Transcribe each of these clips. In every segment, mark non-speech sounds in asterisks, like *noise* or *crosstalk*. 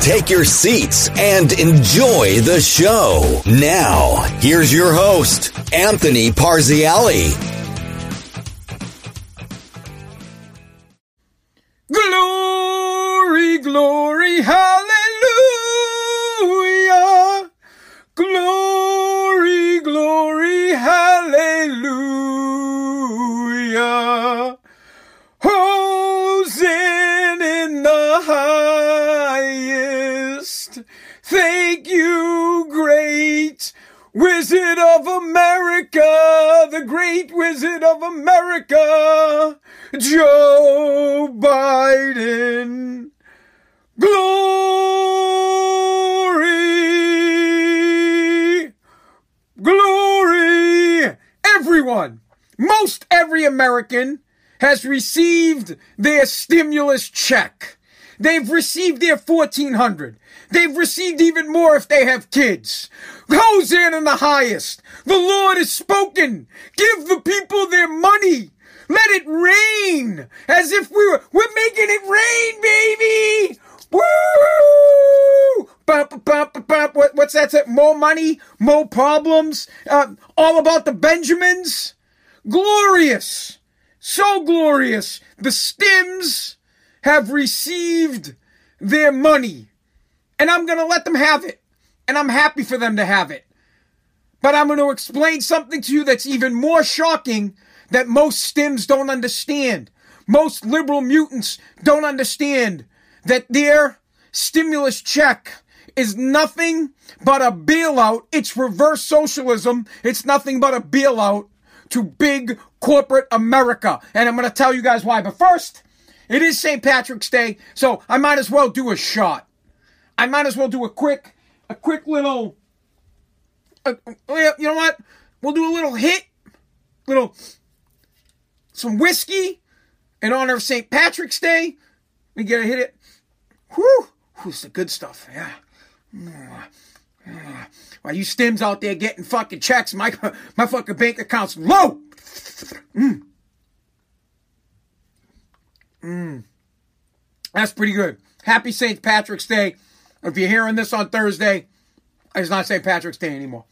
Take your seats and enjoy the show. Now, here's your host, Anthony Parziale. Glory, glory, hallelujah. Glory, you, great Wizard of America, the great Wizard of America. Joe Biden. Glory! Glory! Everyone, most every American has received their stimulus check. They've received their 1400. They've received even more if they have kids. Hosanna in the highest. The Lord has spoken. Give the people their money. Let it rain as if we were, we're making it rain, baby. Woo! Bump, bump, bump. What, what's that? Say? More money, more problems. Uh, all about the Benjamins. Glorious. So glorious. The Stims have received their money. And I'm going to let them have it. And I'm happy for them to have it. But I'm going to explain something to you that's even more shocking that most stims don't understand. Most liberal mutants don't understand that their stimulus check is nothing but a bailout. It's reverse socialism. It's nothing but a bailout to big corporate America. And I'm going to tell you guys why. But first, it is St. Patrick's Day, so I might as well do a shot. I might as well do a quick, a quick little, uh, you know what? We'll do a little hit, little some whiskey in honor of St. Patrick's Day. We get to hit it. Whew, who's the good stuff? Yeah. While you stims out there getting fucking checks, my *laughs* my fucking bank account's low. Mm. Mm. That's pretty good. Happy St. Patrick's Day. If you're hearing this on Thursday, it's not St. Patrick's Day anymore.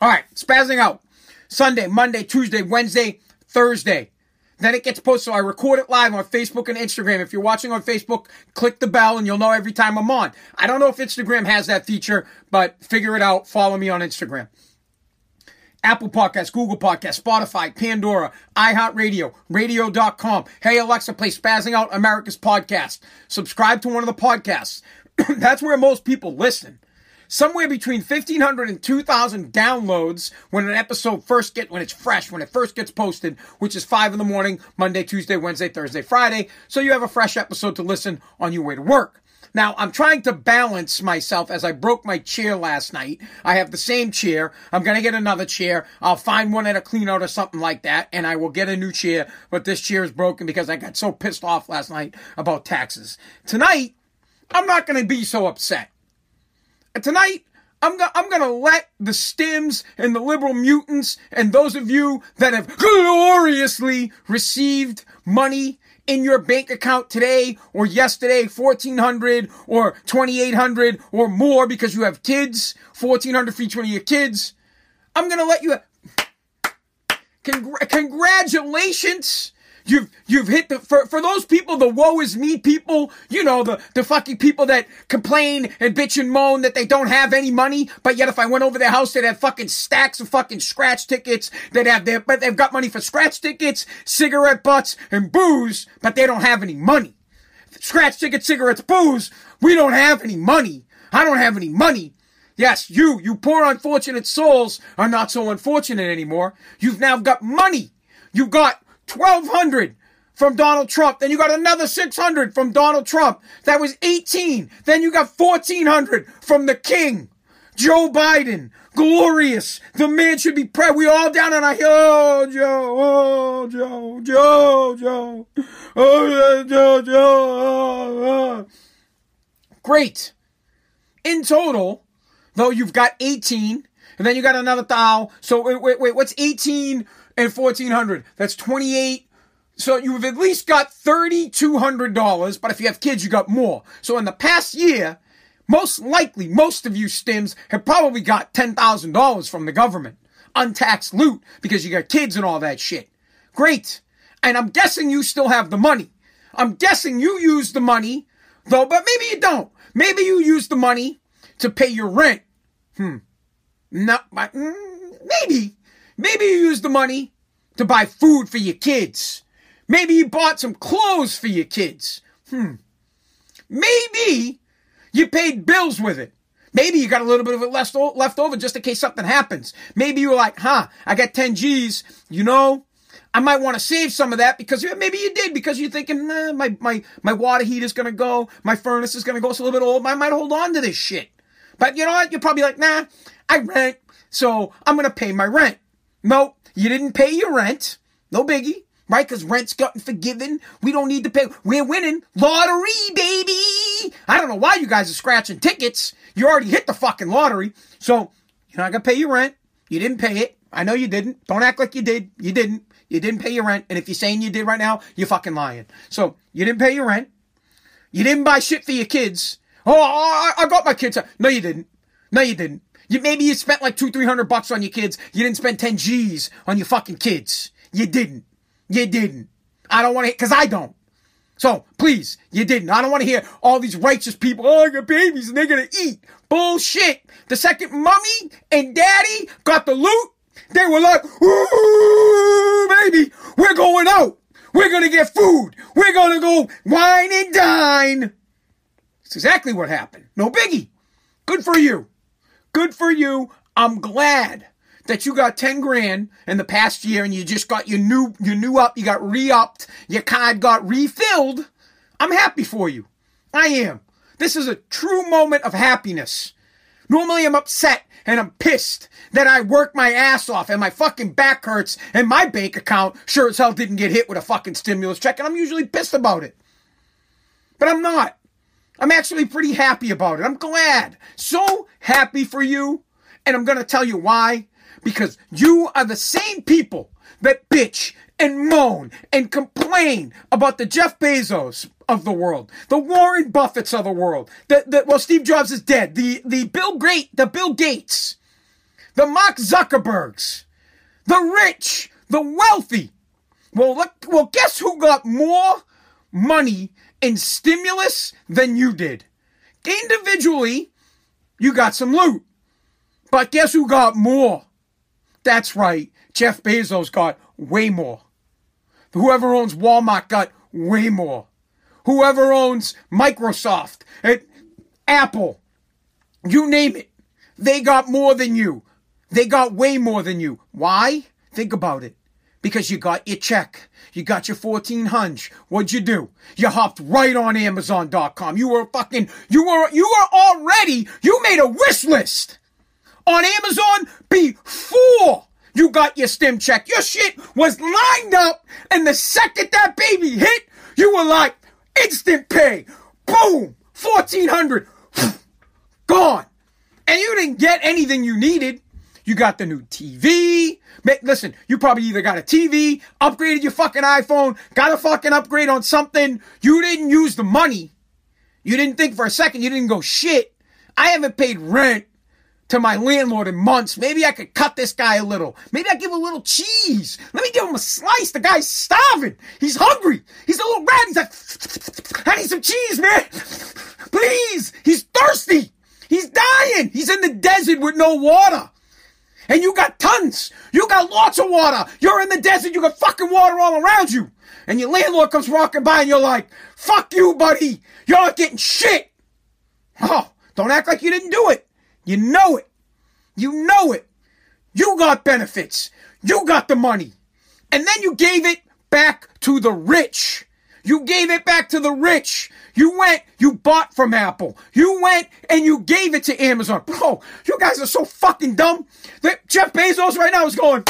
All right, spazzing out. Sunday, Monday, Tuesday, Wednesday, Thursday. Then it gets posted. So I record it live on Facebook and Instagram. If you're watching on Facebook, click the bell and you'll know every time I'm on. I don't know if Instagram has that feature, but figure it out. Follow me on Instagram. Apple Podcasts, Google Podcasts, Spotify, Pandora, iHeartRadio, radio.com. Hey Alexa, play Spazzing Out America's podcast. Subscribe to one of the podcasts. *clears throat* That's where most people listen somewhere between 1500 and 2000 downloads when an episode first get when it's fresh when it first gets posted which is 5 in the morning monday tuesday wednesday thursday friday so you have a fresh episode to listen on your way to work now, I'm trying to balance myself as I broke my chair last night. I have the same chair. I'm going to get another chair. I'll find one at a clean out or something like that, and I will get a new chair. But this chair is broken because I got so pissed off last night about taxes. Tonight, I'm not going to be so upset. Tonight, I'm, go- I'm gonna let the stims and the liberal mutants and those of you that have gloriously received money in your bank account today or yesterday, 1400 or 2800 or more because you have kids, 1400 for each one of your kids. I'm gonna let you, Congr- congratulations You've you've hit the for for those people, the woe is me people. You know the the fucking people that complain and bitch and moan that they don't have any money, but yet if I went over their house, they'd have fucking stacks of fucking scratch tickets. They'd have their but they've got money for scratch tickets, cigarette butts, and booze, but they don't have any money. Scratch tickets, cigarettes, booze. We don't have any money. I don't have any money. Yes, you, you poor unfortunate souls are not so unfortunate anymore. You've now got money. You've got 1200 from Donald Trump. Then you got another 600 from Donald Trump. That was 18. Then you got 1400 from the king. Joe Biden, glorious. The man should be proud. We all down on our hill. Oh, Joe, oh, Joe, Joe, Joe, oh, Joe, Joe. Oh, oh. Great. In total, though, you've got 18, and then you got another thou. So wait, wait, wait. What's 18 and 1400? That's 28. So you've at least got $3,200, but if you have kids, you got more. So in the past year, most likely, most of you stims have probably got $10,000 from the government. Untaxed loot because you got kids and all that shit. Great. And I'm guessing you still have the money. I'm guessing you use the money, though, but maybe you don't. Maybe you use the money to pay your rent. Hmm. No, mm, maybe. Maybe you used the money to buy food for your kids. Maybe you bought some clothes for your kids. Hmm. Maybe you paid bills with it. Maybe you got a little bit of it left, left over just in case something happens. Maybe you were like, huh, I got 10 G's, you know, I might want to save some of that because maybe you did because you're thinking, nah, my, my, my water heater's going to go. My furnace is going to go. It's a little bit old. I might hold on to this shit. But you know what? You're probably like, nah, I rent. So I'm going to pay my rent. No, you didn't pay your rent. No biggie right? Because rent's gotten forgiven. We don't need to pay. We're winning lottery, baby. I don't know why you guys are scratching tickets. You already hit the fucking lottery. So you're not going to pay your rent. You didn't pay it. I know you didn't. Don't act like you did. You didn't. You didn't pay your rent. And if you're saying you did right now, you're fucking lying. So you didn't pay your rent. You didn't buy shit for your kids. Oh, I, I got my kids. No, you didn't. No, you didn't. You, maybe you spent like two, three hundred bucks on your kids. You didn't spend 10 G's on your fucking kids. You didn't. You didn't. I don't want to, cause I don't. So please, you didn't. I don't want to hear all these righteous people, oh, got babies and they're going to eat. Bullshit. The second mommy and daddy got the loot, they were like, ooh, baby, we're going out. We're going to get food. We're going to go wine and dine. It's exactly what happened. No biggie. Good for you. Good for you. I'm glad that you got 10 grand in the past year and you just got your new, your new up, you got re-upped, your card got refilled, I'm happy for you. I am. This is a true moment of happiness. Normally I'm upset and I'm pissed that I worked my ass off and my fucking back hurts and my bank account sure as hell didn't get hit with a fucking stimulus check and I'm usually pissed about it. But I'm not. I'm actually pretty happy about it. I'm glad. So happy for you. And I'm going to tell you why because you are the same people that bitch and moan and complain about the Jeff Bezos of the world, the Warren Buffetts of the world, the, the well, Steve Jobs is dead, the, the Bill Great, the Bill Gates, the Mark Zuckerbergs, the rich, the wealthy. Well, look, well, guess who got more money in stimulus than you did? Individually, you got some loot. But guess who got more? That's right. Jeff Bezos got way more. Whoever owns Walmart got way more. Whoever owns Microsoft, Apple, you name it, they got more than you. They got way more than you. Why? Think about it. Because you got your check. You got your 1400. What'd you do? You hopped right on Amazon.com. You were fucking, you were, you were already, you made a wish list on Amazon before you got your stim check. Your shit was lined up, and the second that baby hit, you were like, instant pay. Boom! 1400 Gone. And you didn't get anything you needed. You got the new TV. Listen, you probably either got a TV, upgraded your fucking iPhone, got a fucking upgrade on something. You didn't use the money. You didn't think for a second. You didn't go, shit, I haven't paid rent to my landlord in months. Maybe I could cut this guy a little. Maybe I give him a little cheese. Let me give him a slice. The guy's starving. He's hungry. He's a little rat. He's like, I need some cheese, man. Please. He's thirsty. He's dying. He's in the desert with no water. And you got tons. You got lots of water. You're in the desert. You got fucking water all around you. And your landlord comes walking by and you're like, fuck you, buddy. You're not getting shit. Oh, don't act like you didn't do it. You know it. You know it. You got benefits. You got the money. And then you gave it back to the rich. You gave it back to the rich. You went, you bought from Apple. You went and you gave it to Amazon. Bro, you guys are so fucking dumb. That Jeff Bezos right now is going,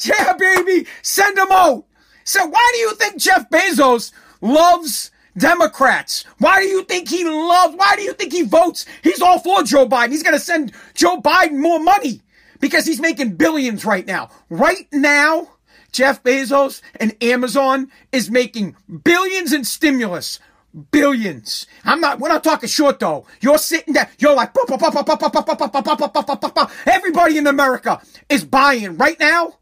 yeah, baby, send them out. So why do you think Jeff Bezos loves Democrats? Why do you think he loves, why do you think he votes? He's all for Joe Biden. He's going to send Joe Biden more money because he's making billions right now. Right now, Jeff Bezos and Amazon is making billions in stimulus. Billions. I'm not, we're not talking short though. You're sitting there, you're like, everybody in America is buying right now,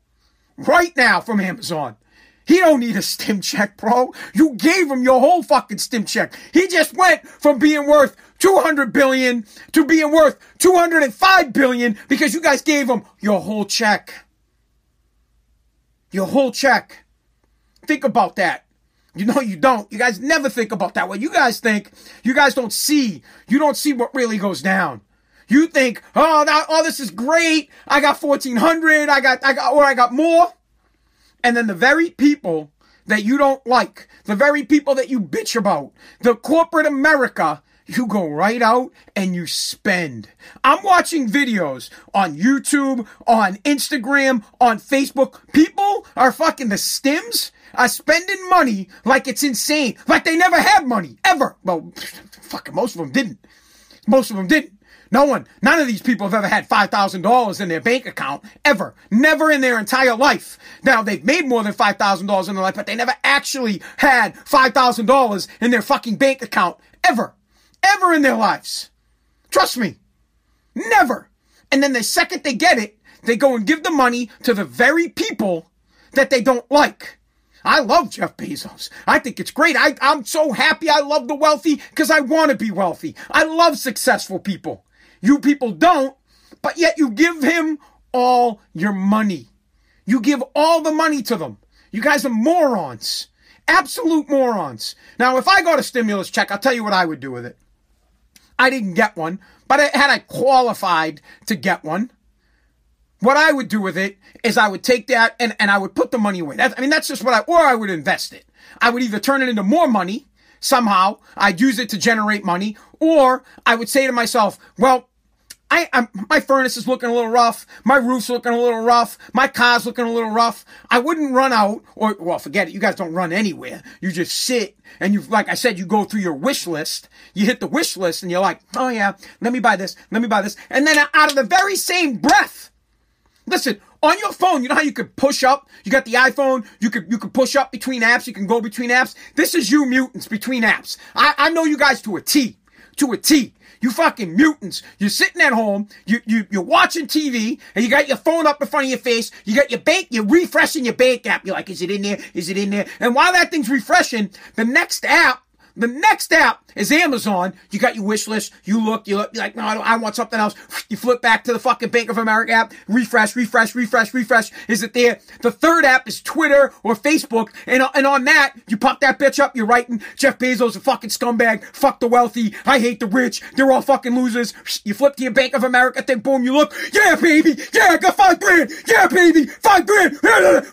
right now from Amazon. He don't need a stim check, bro. You gave him your whole fucking stim check. He just went from being worth 200 billion to being worth 205 billion because you guys gave him your whole check. Your whole check. Think about that. You know you don't. You guys never think about that. What you guys think, you guys don't see. You don't see what really goes down. You think, oh, that, oh, this is great. I got 1400. I got, I got, or I got more. And then the very people that you don't like, the very people that you bitch about, the corporate America, you go right out and you spend. I'm watching videos on YouTube, on Instagram, on Facebook. People are fucking the stims are spending money like it's insane. Like they never had money, ever. Well, *laughs* fucking most of them didn't. Most of them didn't. No one, none of these people have ever had $5,000 in their bank account, ever. Never in their entire life. Now, they've made more than $5,000 in their life, but they never actually had $5,000 in their fucking bank account, ever. Ever in their lives. Trust me. Never. And then the second they get it, they go and give the money to the very people that they don't like. I love Jeff Bezos. I think it's great. I, I'm so happy I love the wealthy because I want to be wealthy. I love successful people. You people don't, but yet you give him all your money. You give all the money to them. You guys are morons. Absolute morons. Now, if I got a stimulus check, I'll tell you what I would do with it. I didn't get one, but had I qualified to get one, what I would do with it is I would take that and, and I would put the money away. That, I mean, that's just what I, or I would invest it. I would either turn it into more money somehow. I'd use it to generate money, or I would say to myself, well, I, I'm, my furnace is looking a little rough. My roof's looking a little rough. My car's looking a little rough. I wouldn't run out or, well, forget it. You guys don't run anywhere. You just sit and you, like I said, you go through your wish list. You hit the wish list and you're like, oh yeah, let me buy this. Let me buy this. And then out of the very same breath, listen, on your phone, you know how you could push up? You got the iPhone, you could you could push up between apps, you can go between apps. This is you mutants between apps. I, I know you guys to a T. To a T. You fucking mutants. You're sitting at home, you, you, you're watching TV, and you got your phone up in front of your face, you got your bank, you're refreshing your bank app. You're like, is it in there? Is it in there? And while that thing's refreshing, the next app the next app is Amazon. You got your wish list. You look, you look, you're like, no, I, I, want something else. *sniffs* You flip back to the fucking Bank of America app, refresh, refresh, refresh, refresh. Is it there? The third app is Twitter or Facebook. And, uh, and on that, you pop that bitch up, you're writing, Jeff Bezos a fucking scumbag. Fuck the wealthy. I hate the rich. They're all fucking losers. You flip to your Bank of America thing, boom, you look, yeah, baby. Yeah, I got five grand. Yeah, baby. Five grand. *laughs*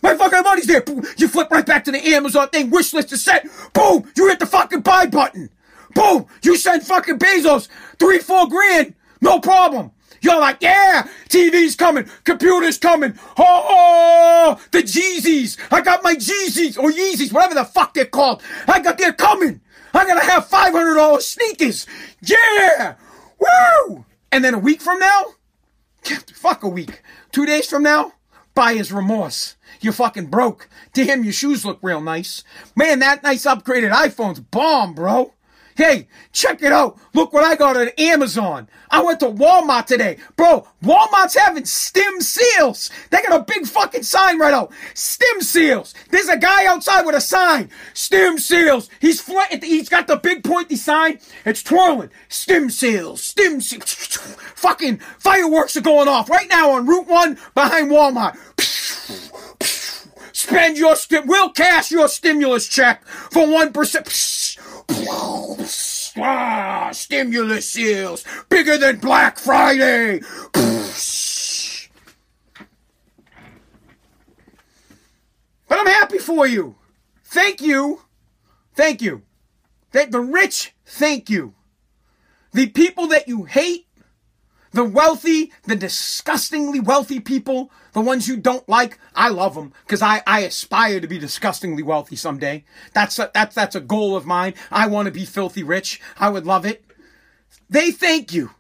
My fucking money's there. Boom. You flip right back to the Amazon thing. Wish list is set. Boom. You hit the fucking buy button. Boom! You send fucking Bezos three, four grand. No problem. You're like, yeah, TV's coming, computer's coming. Oh, the Jeezys. I got my Jeezys or Yeezys, whatever the fuck they're called. I got, they're coming. I'm gonna have $500 sneakers. Yeah! Woo! And then a week from now, fuck a week. Two days from now, buyer's remorse. You're fucking broke. Damn, your shoes look real nice. Man, that nice upgraded iPhone's bomb, bro. Hey, check it out. Look what I got on Amazon. I went to Walmart today. Bro, Walmart's having stem seals. They got a big fucking sign right out. Stem seals. There's a guy outside with a sign. Stem seals. He's fl- he's got the big pointy sign. It's twirling. Stem seals. Stem seals. *laughs* fucking fireworks are going off right now on Route 1 behind Walmart. *laughs* Spend your stim. We'll cash your stimulus check for 1%. Ah, stimulus seals bigger than Black Friday. But I'm happy for you. Thank you. thank you. The rich, thank you. The people that you hate, the wealthy, the disgustingly wealthy people, the ones you don't like, I love them because I, I aspire to be disgustingly wealthy someday. That's a, that's, that's a goal of mine. I want to be filthy rich. I would love it. They thank you.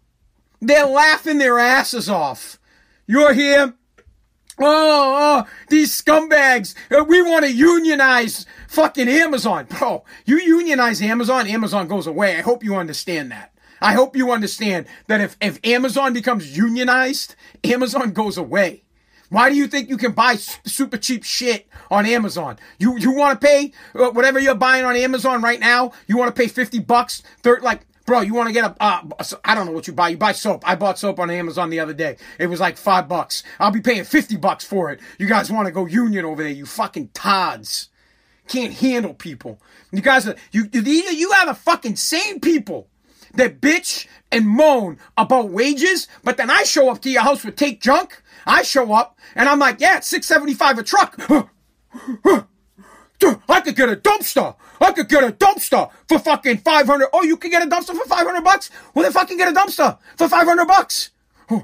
They're laughing their asses off. You're here. Oh, oh, these scumbags. Uh, we want to unionize fucking Amazon. Bro, you unionize Amazon, Amazon goes away. I hope you understand that. I hope you understand that if, if Amazon becomes unionized, Amazon goes away. Why do you think you can buy super cheap shit on Amazon? You you want to pay uh, whatever you're buying on Amazon right now? You want to pay 50 bucks? Thir- like Bro, you want to get a, uh, I don't know what you buy. You buy soap. I bought soap on Amazon the other day. It was like five bucks. I'll be paying 50 bucks for it. You guys want to go union over there, you fucking tods. Can't handle people. You guys are, you, you, you are the fucking same people that bitch and moan about wages, but then I show up to your house with take junk. I show up and I'm like, yeah, it's 675 a truck. *gasps* I could get a dumpster. I could get a dumpster for fucking 500. Oh, you could get a dumpster for 500 bucks? Well, then fucking get a dumpster for 500 bucks. *gasps*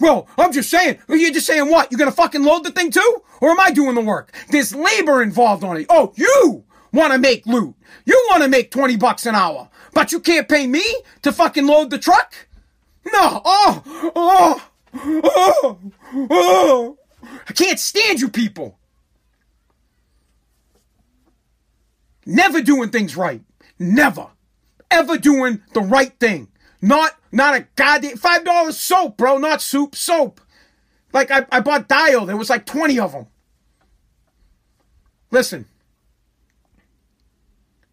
Well, I'm just saying. You're just saying what? You're gonna fucking load the thing too? Or am I doing the work? There's labor involved on it. Oh, you wanna make loot. You wanna make 20 bucks an hour. But you can't pay me to fucking load the truck? No. Oh, oh, oh, oh. I can't stand you people. Never doing things right. Never. Ever doing the right thing. Not, not a goddamn, $5 soap, bro. Not soup, soap. Like I, I bought Dial. There was like 20 of them. Listen.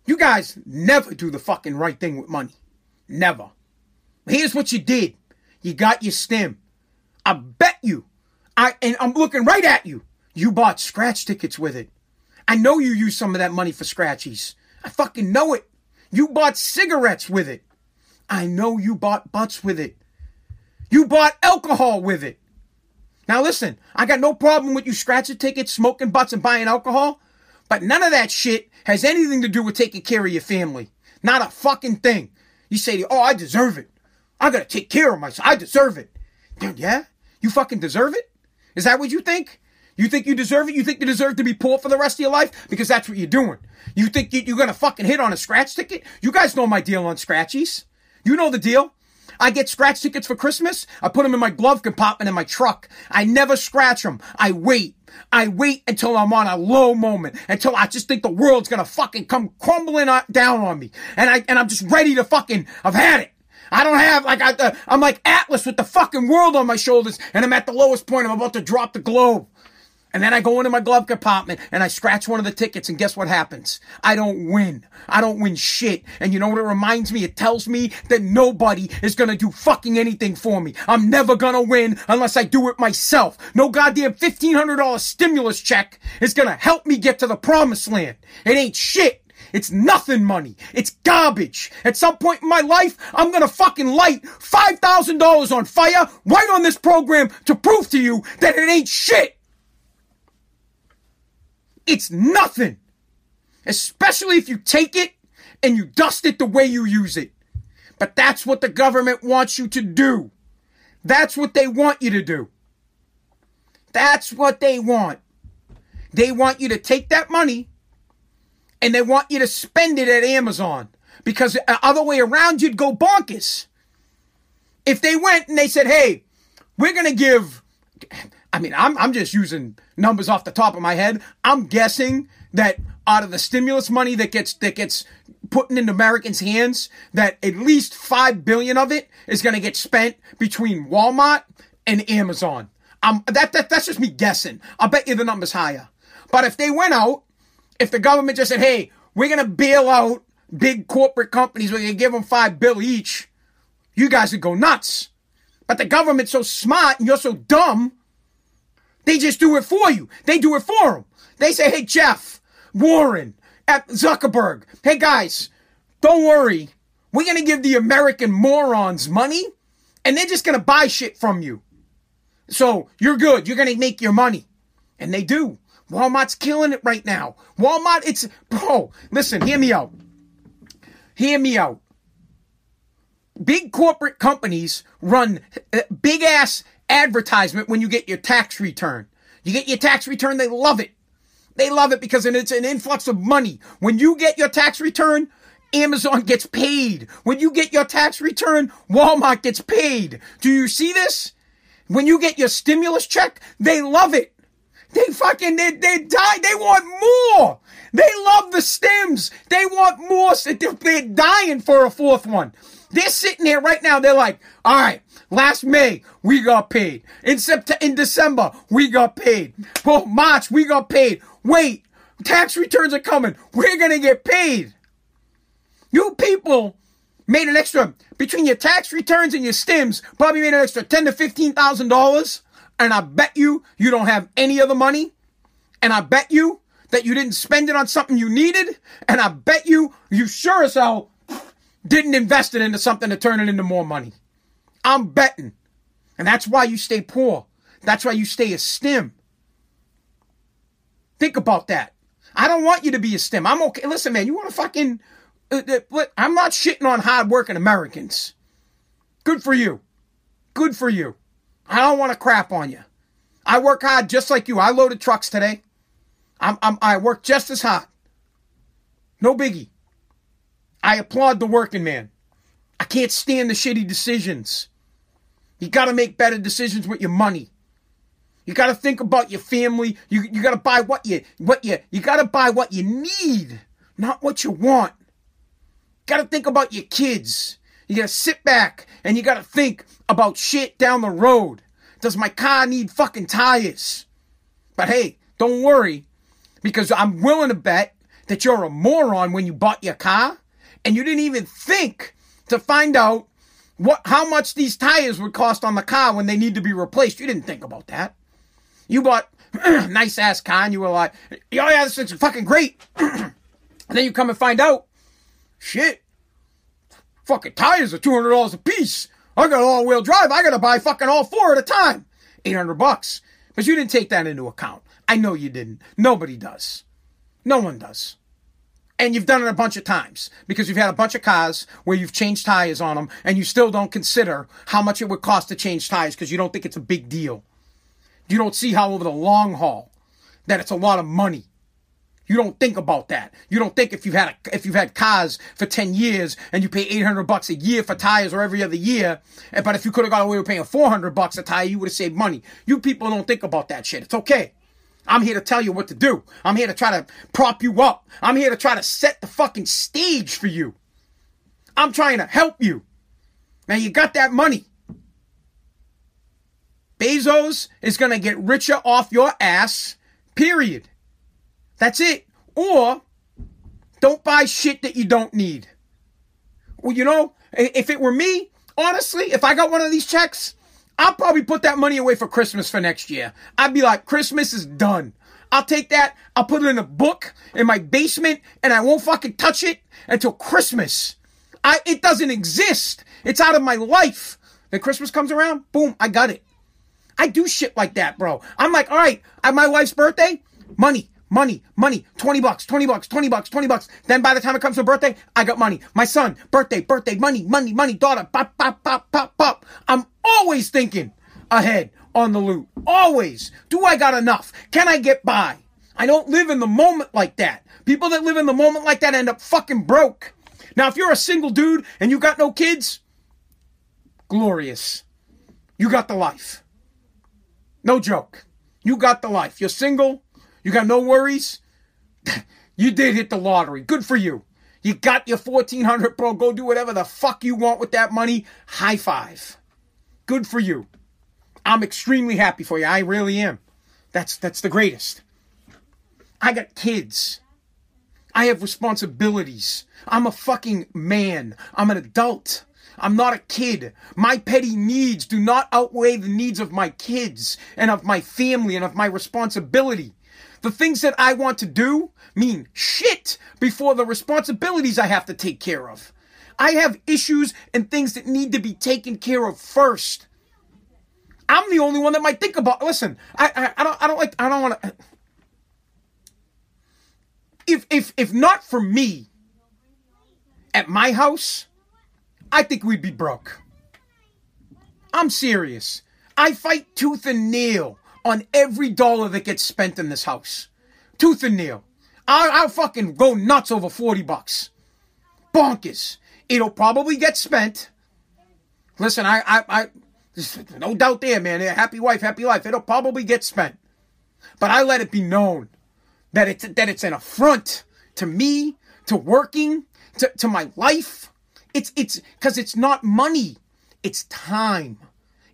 You guys never do the fucking right thing with money. Never. Here's what you did. You got your stim. I bet you. I and I'm looking right at you. You bought scratch tickets with it. I know you used some of that money for scratchies. I fucking know it. You bought cigarettes with it. I know you bought butts with it. You bought alcohol with it. Now listen, I got no problem with you scratching tickets, smoking butts, and buying alcohol, but none of that shit has anything to do with taking care of your family. Not a fucking thing. You say, oh, I deserve it. I gotta take care of myself. I deserve it. Yeah? You fucking deserve it? Is that what you think? You think you deserve it? You think you deserve to be poor for the rest of your life? Because that's what you're doing. You think you're gonna fucking hit on a scratch ticket? You guys know my deal on scratchies. You know the deal. I get scratch tickets for Christmas. I put them in my glove compartment in my truck. I never scratch them. I wait. I wait until I'm on a low moment, until I just think the world's gonna fucking come crumbling down on me, and I and I'm just ready to fucking. I've had it. I don't have like I, uh, I'm like Atlas with the fucking world on my shoulders, and I'm at the lowest point. I'm about to drop the globe. And then I go into my glove compartment and I scratch one of the tickets and guess what happens? I don't win. I don't win shit. And you know what it reminds me? It tells me that nobody is gonna do fucking anything for me. I'm never gonna win unless I do it myself. No goddamn $1,500 stimulus check is gonna help me get to the promised land. It ain't shit. It's nothing money. It's garbage. At some point in my life, I'm gonna fucking light $5,000 on fire right on this program to prove to you that it ain't shit. It's nothing. Especially if you take it and you dust it the way you use it. But that's what the government wants you to do. That's what they want you to do. That's what they want. They want you to take that money and they want you to spend it at Amazon because the other way around you'd go bonkers. If they went and they said, "Hey, we're going to give I mean, I'm, I'm just using numbers off the top of my head. I'm guessing that out of the stimulus money that gets, that gets put in Americans' hands, that at least five billion of it is going to get spent between Walmart and Amazon. Um, that, that, that's just me guessing. I'll bet you the number's higher. But if they went out, if the government just said, hey, we're going to bail out big corporate companies, we're going to give them five bill each, you guys would go nuts. But the government's so smart and you're so dumb they just do it for you. They do it for them. They say, hey, Jeff, Warren, Zuckerberg, hey, guys, don't worry. We're going to give the American morons money and they're just going to buy shit from you. So you're good. You're going to make your money. And they do. Walmart's killing it right now. Walmart, it's, bro, listen, hear me out. Hear me out. Big corporate companies run uh, big ass advertisement when you get your tax return. You get your tax return, they love it. They love it because it's an influx of money. When you get your tax return, Amazon gets paid. When you get your tax return, Walmart gets paid. Do you see this? When you get your stimulus check, they love it. They fucking, they, they die. They want more. They love the stems. They want more. They're dying for a fourth one. They're sitting there right now. They're like, all right, last May, we got paid. In September, in December, we got paid. For March, we got paid. Wait, tax returns are coming. We're to get paid. You people made an extra, between your tax returns and your stims, probably made an extra ten to $15,000 and I bet you you don't have any of the money, and I bet you that you didn't spend it on something you needed, and I bet you you sure as hell didn't invest it into something to turn it into more money. I'm betting. And that's why you stay poor. That's why you stay a stim. Think about that. I don't want you to be a stim. I'm okay. Listen, man, you want to fucking. Uh, uh, I'm not shitting on hardworking Americans. Good for you. Good for you. I don't want to crap on you. I work hard just like you. I loaded trucks today. I'm, I'm, I work just as hard. No biggie. I applaud the working man. I can't stand the shitty decisions. You got to make better decisions with your money. You got to think about your family. You, you got to buy what you what you you got to buy what you need, not what you want. Got to think about your kids. You got to sit back and you got to think about shit down the road. Does my car need fucking tires? But hey, don't worry, because I'm willing to bet that you're a moron when you bought your car and you didn't even think to find out what how much these tires would cost on the car when they need to be replaced. You didn't think about that. You bought *clears throat* nice ass car and you were like, oh yeah, this is fucking great. *clears throat* and then you come and find out, shit, fucking tires are two hundred dollars a piece. I got all wheel drive. I got to buy fucking all four at a time. 800 bucks. But you didn't take that into account. I know you didn't. Nobody does. No one does. And you've done it a bunch of times because you've had a bunch of cars where you've changed tires on them and you still don't consider how much it would cost to change tires because you don't think it's a big deal. You don't see how over the long haul that it's a lot of money. You don't think about that. You don't think if you've had a, if you've had cars for 10 years and you pay 800 bucks a year for tires or every other year, eh, but if you could have got away with paying 400 bucks a tire, you would have saved money. You people don't think about that shit. It's okay. I'm here to tell you what to do. I'm here to try to prop you up. I'm here to try to set the fucking stage for you. I'm trying to help you. Now you got that money. Bezos is going to get richer off your ass, period. That's it. Or don't buy shit that you don't need. Well, you know, if it were me, honestly, if I got one of these checks, I'll probably put that money away for Christmas for next year. I'd be like, Christmas is done. I'll take that, I'll put it in a book in my basement, and I won't fucking touch it until Christmas. I it doesn't exist. It's out of my life. Then Christmas comes around, boom, I got it. I do shit like that, bro. I'm like, all right, at my wife's birthday, money money, money, 20 bucks, 20 bucks, 20 bucks, 20 bucks. Then by the time it comes to birthday, I got money. My son, birthday, birthday, money, money, money, daughter, pop, pop, pop, pop, pop. I'm always thinking ahead on the loot. Always. Do I got enough? Can I get by? I don't live in the moment like that. People that live in the moment like that end up fucking broke. Now, if you're a single dude and you got no kids, glorious. You got the life. No joke. You got the life. You're single, you got no worries? *laughs* you did hit the lottery. Good for you. You got your 1400 bro. Go do whatever the fuck you want with that money. High five. Good for you. I'm extremely happy for you. I really am. That's that's the greatest. I got kids. I have responsibilities. I'm a fucking man. I'm an adult. I'm not a kid. My petty needs do not outweigh the needs of my kids and of my family and of my responsibility. The things that I want to do mean shit before the responsibilities I have to take care of. I have issues and things that need to be taken care of first. I'm the only one that might think about. Listen, I I, I don't I don't like I don't want to. if if if not for me at my house, I think we'd be broke. I'm serious. I fight tooth and nail on every dollar that gets spent in this house. Tooth and nail. I'll, I'll fucking go nuts over 40 bucks. Bonkers. It'll probably get spent. Listen, I, I, I, no doubt there, man. Happy wife, happy life. It'll probably get spent. But I let it be known that it's, that it's an affront to me, to working, to, to my life. It's, it's, cause it's not money. It's time.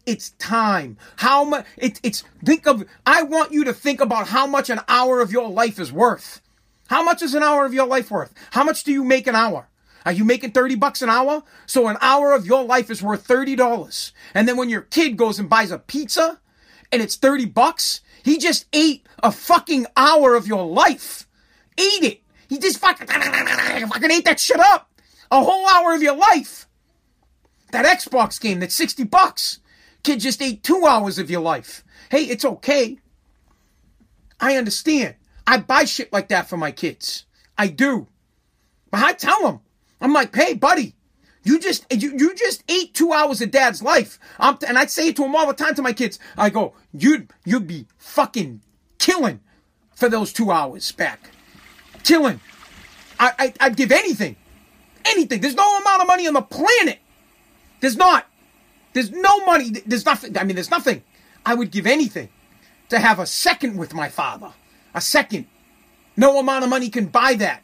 It's time. How much? It, it's think of. I want you to think about how much an hour of your life is worth. How much is an hour of your life worth? How much do you make an hour? Are you making 30 bucks an hour? So an hour of your life is worth $30. And then when your kid goes and buys a pizza and it's 30 bucks, he just ate a fucking hour of your life. Ate it. He just fucking, *laughs* fucking ate that shit up. A whole hour of your life. That Xbox game that's 60 bucks. Kid just ate two hours of your life. Hey, it's okay. I understand. I buy shit like that for my kids. I do. But I tell them, I'm like, hey, buddy, you just you, you just ate two hours of dad's life. I'm t- and I say it to him all the time to my kids. I go, you'd you'd be fucking killing for those two hours back. Killing. I, I I'd give anything. Anything. There's no amount of money on the planet. There's not. There's no money. There's nothing. I mean, there's nothing. I would give anything to have a second with my father. A second. No amount of money can buy that.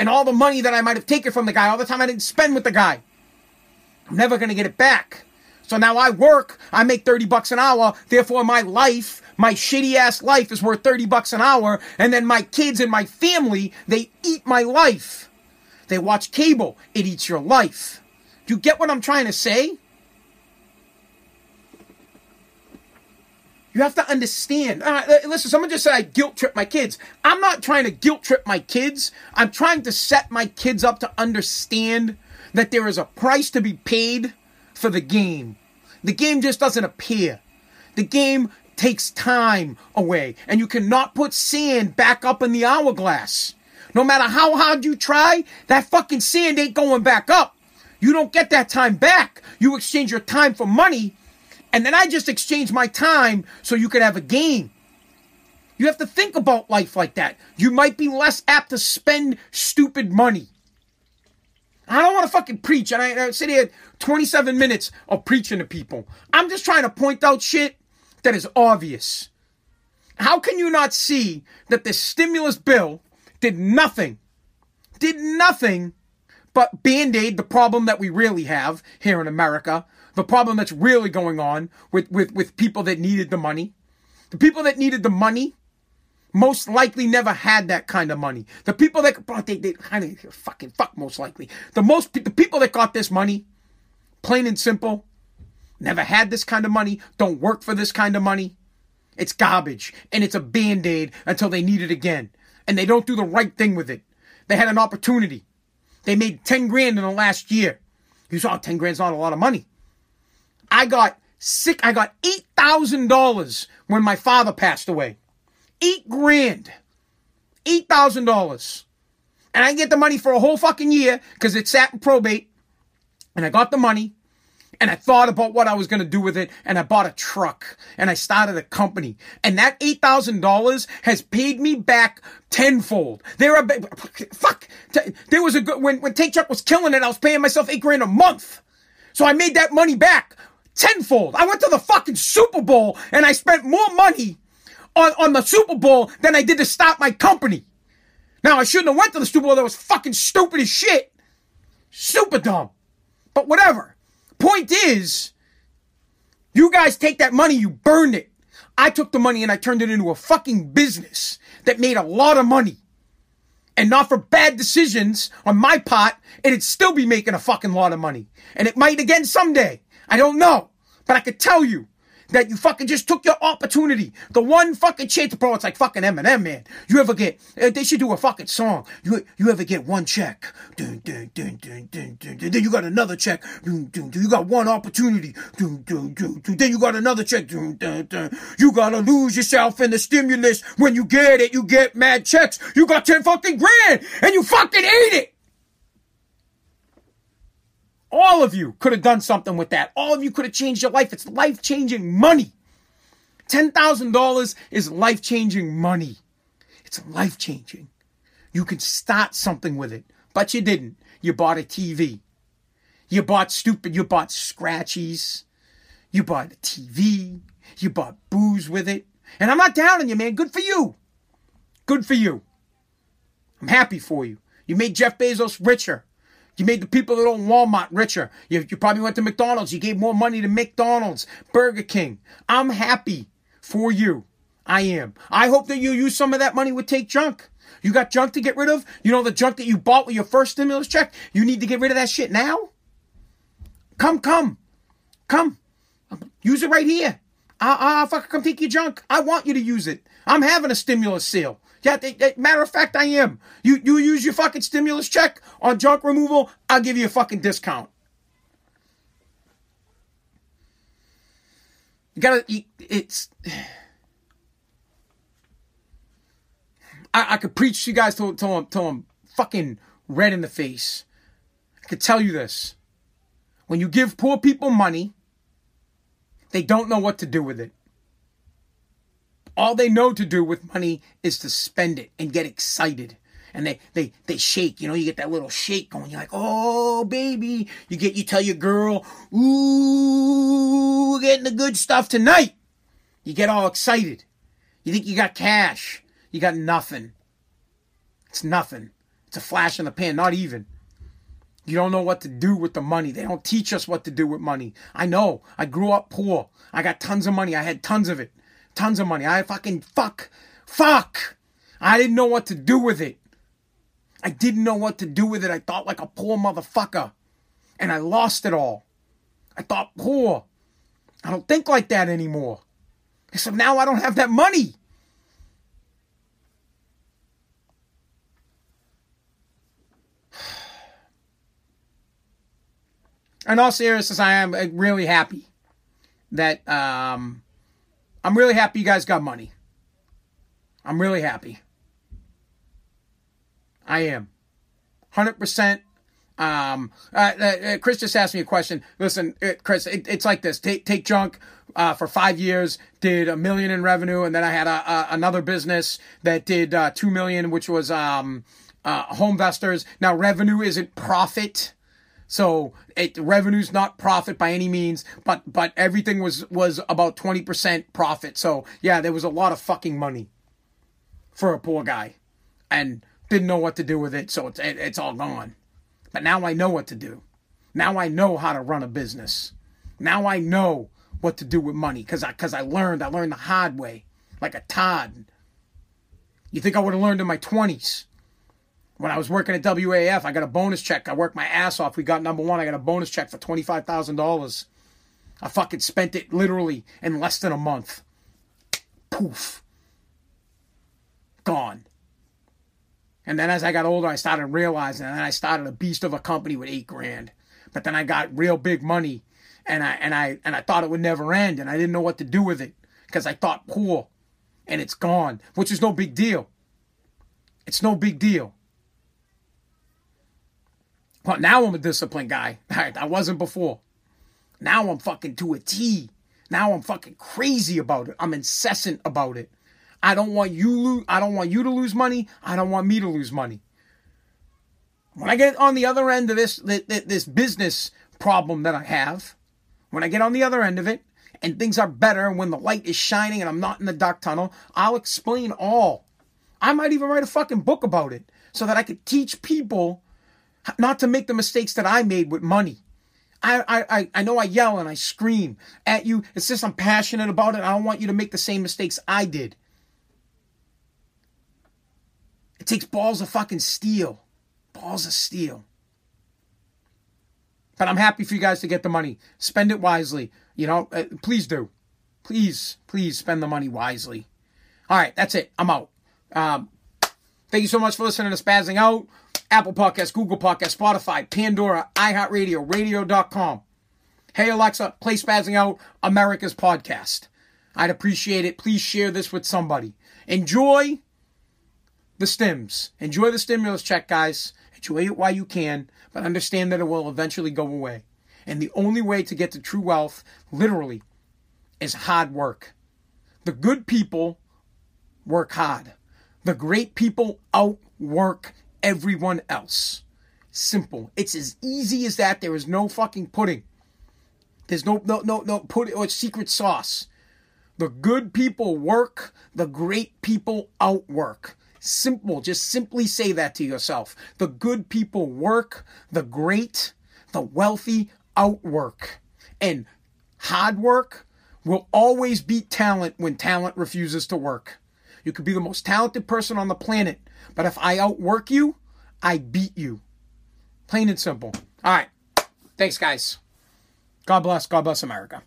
And all the money that I might have taken from the guy, all the time I didn't spend with the guy, I'm never going to get it back. So now I work, I make 30 bucks an hour, therefore my life, my shitty ass life is worth 30 bucks an hour, and then my kids and my family, they eat my life. They watch cable, it eats your life. Do you get what I'm trying to say? You have to understand. Uh, listen, someone just said I guilt trip my kids. I'm not trying to guilt trip my kids. I'm trying to set my kids up to understand that there is a price to be paid for the game. The game just doesn't appear. The game takes time away, and you cannot put sand back up in the hourglass. No matter how hard you try, that fucking sand ain't going back up. You don't get that time back. You exchange your time for money, and then I just exchange my time so you could have a game. You have to think about life like that. You might be less apt to spend stupid money. I don't want to fucking preach, and I, I sit here 27 minutes of preaching to people. I'm just trying to point out shit that is obvious. How can you not see that the stimulus bill did nothing, did nothing but band aid the problem that we really have here in America, the problem that's really going on with, with, with people that needed the money. The people that needed the money most likely never had that kind of money. The people that they, they kind of fucking fuck most likely. The most the people that got this money, plain and simple, never had this kind of money, don't work for this kind of money. It's garbage and it's a band-aid until they need it again. And they don't do the right thing with it. They had an opportunity. They made 10 grand in the last year. You saw 10 grand's not a lot of money. I got sick. I got $8,000 when my father passed away. Eight grand. $8,000. And I get the money for a whole fucking year because it sat in probate. And I got the money and I thought about what I was going to do with it and I bought a truck and I started a company and that $8,000 has paid me back tenfold. There are, fuck, there was a good, when, when Take Chuck was killing it, I was paying myself eight grand a month. So I made that money back tenfold. I went to the fucking Super Bowl and I spent more money on, on the Super Bowl than I did to start my company. Now I shouldn't have went to the Super Bowl. That was fucking stupid as shit. Super dumb. But whatever. Point is, you guys take that money, you burned it. I took the money and I turned it into a fucking business that made a lot of money. And not for bad decisions on my part, it'd still be making a fucking lot of money. And it might again someday. I don't know. But I could tell you that you fucking just took your opportunity. The one fucking chance, bro. It's like fucking Eminem, man. You ever get? Uh, they should do a fucking song. You you ever get one check? Dun, dun, dun, dun, dun, dun, dun. Then you got another check. Dun, dun, dun. You got one opportunity. Dun, dun, dun, dun. Then you got another check. Dun, dun, dun. You gotta lose yourself in the stimulus. When you get it, you get mad checks. You got ten fucking grand, and you fucking ate it. All of you could have done something with that. All of you could have changed your life. It's life changing money. $10,000 is life changing money. It's life changing. You can start something with it, but you didn't. You bought a TV. You bought stupid, you bought scratchies. You bought a TV. You bought booze with it. And I'm not down on you, man. Good for you. Good for you. I'm happy for you. You made Jeff Bezos richer. You made the people that own Walmart richer. You, you probably went to McDonald's. You gave more money to McDonald's, Burger King. I'm happy for you. I am. I hope that you use some of that money with Take Junk. You got junk to get rid of? You know the junk that you bought with your first stimulus check? You need to get rid of that shit now? Come, come. Come. Use it right here. I, I, fucking come take your junk. I want you to use it. I'm having a stimulus sale. Yeah, they, they, matter of fact, I am. You you use your fucking stimulus check on junk removal, I'll give you a fucking discount. You gotta. It's. I, I could preach to you guys till, till, I'm, till I'm fucking red in the face. I could tell you this. When you give poor people money, they don't know what to do with it. All they know to do with money is to spend it and get excited. And they, they, they shake, you know, you get that little shake going. You're like, oh, baby. You get, you tell your girl, ooh, getting the good stuff tonight. You get all excited. You think you got cash. You got nothing. It's nothing. It's a flash in the pan, not even. You don't know what to do with the money. They don't teach us what to do with money. I know. I grew up poor. I got tons of money. I had tons of it. Tons of money. I fucking fuck. Fuck. I didn't know what to do with it. I didn't know what to do with it. I thought like a poor motherfucker. And I lost it all. I thought poor. I don't think like that anymore. So now I don't have that money. *sighs* in all seriousness, I am really happy that um, I'm really happy you guys got money. I'm really happy. I am. 100%. Um, uh, uh, Chris just asked me a question. Listen, it, uh, Chris, it, it's like this. Take, take junk. Uh, for five years, did a million in revenue, and then I had a, a another business that did uh, two million, which was um, uh, HomeVestors. Now, revenue isn't profit so it revenue's not profit by any means, but but everything was was about 20% profit. So yeah, there was a lot of fucking money for a poor guy and didn't know what to do with it, so it's it, it's all gone. But now I know what to do. Now I know how to run a business. Now I know what to do with money cuz I cuz I learned, I learned the hard way like a Todd. You think I would have learned in my 20s? When I was working at WAF, I got a bonus check. I worked my ass off. We got number one. I got a bonus check for $25,000. I fucking spent it literally in less than a month. Poof. Gone. And then as I got older, I started realizing, and then I started a beast of a company with eight grand. But then I got real big money, and I and I and I thought it would never end, and I didn't know what to do with it because I thought poor, and it's gone, which is no big deal. It's no big deal. Now I'm a disciplined guy. *laughs* I wasn't before. Now I'm fucking to a T. Now I'm fucking crazy about it. I'm incessant about it. I don't want you lose. I don't want you to lose money. I don't want me to lose money. When I get on the other end of this this business problem that I have, when I get on the other end of it and things are better, and when the light is shining and I'm not in the dark tunnel, I'll explain all. I might even write a fucking book about it so that I could teach people not to make the mistakes that I made with money. I, I, I know I yell and I scream at you. It's just I'm passionate about it. I don't want you to make the same mistakes I did. It takes balls of fucking steel. Balls of steel. But I'm happy for you guys to get the money. Spend it wisely. You know, uh, please do. please, please spend the money wisely. All right, that's it. I'm out. Um, thank you so much for listening to Spazzing Out. Apple Podcast, Google Podcast, Spotify, Pandora, iHeartRadio, radio.com. Hey Alexa, play Spazzing Out, America's podcast. I'd appreciate it. Please share this with somebody. Enjoy the stims. Enjoy the stimulus check, guys. Enjoy it while you can, but understand that it will eventually go away. And the only way to get to true wealth, literally, is hard work. The good people work hard. The great people outwork everyone else. Simple. It's as easy as that. There is no fucking pudding. There's no no no no pudding or secret sauce. The good people work, the great people outwork. Simple. Just simply say that to yourself. The good people work, the great, the wealthy outwork. And hard work will always beat talent when talent refuses to work. You could be the most talented person on the planet, but if I outwork you, I beat you. Plain and simple. All right. Thanks, guys. God bless. God bless America.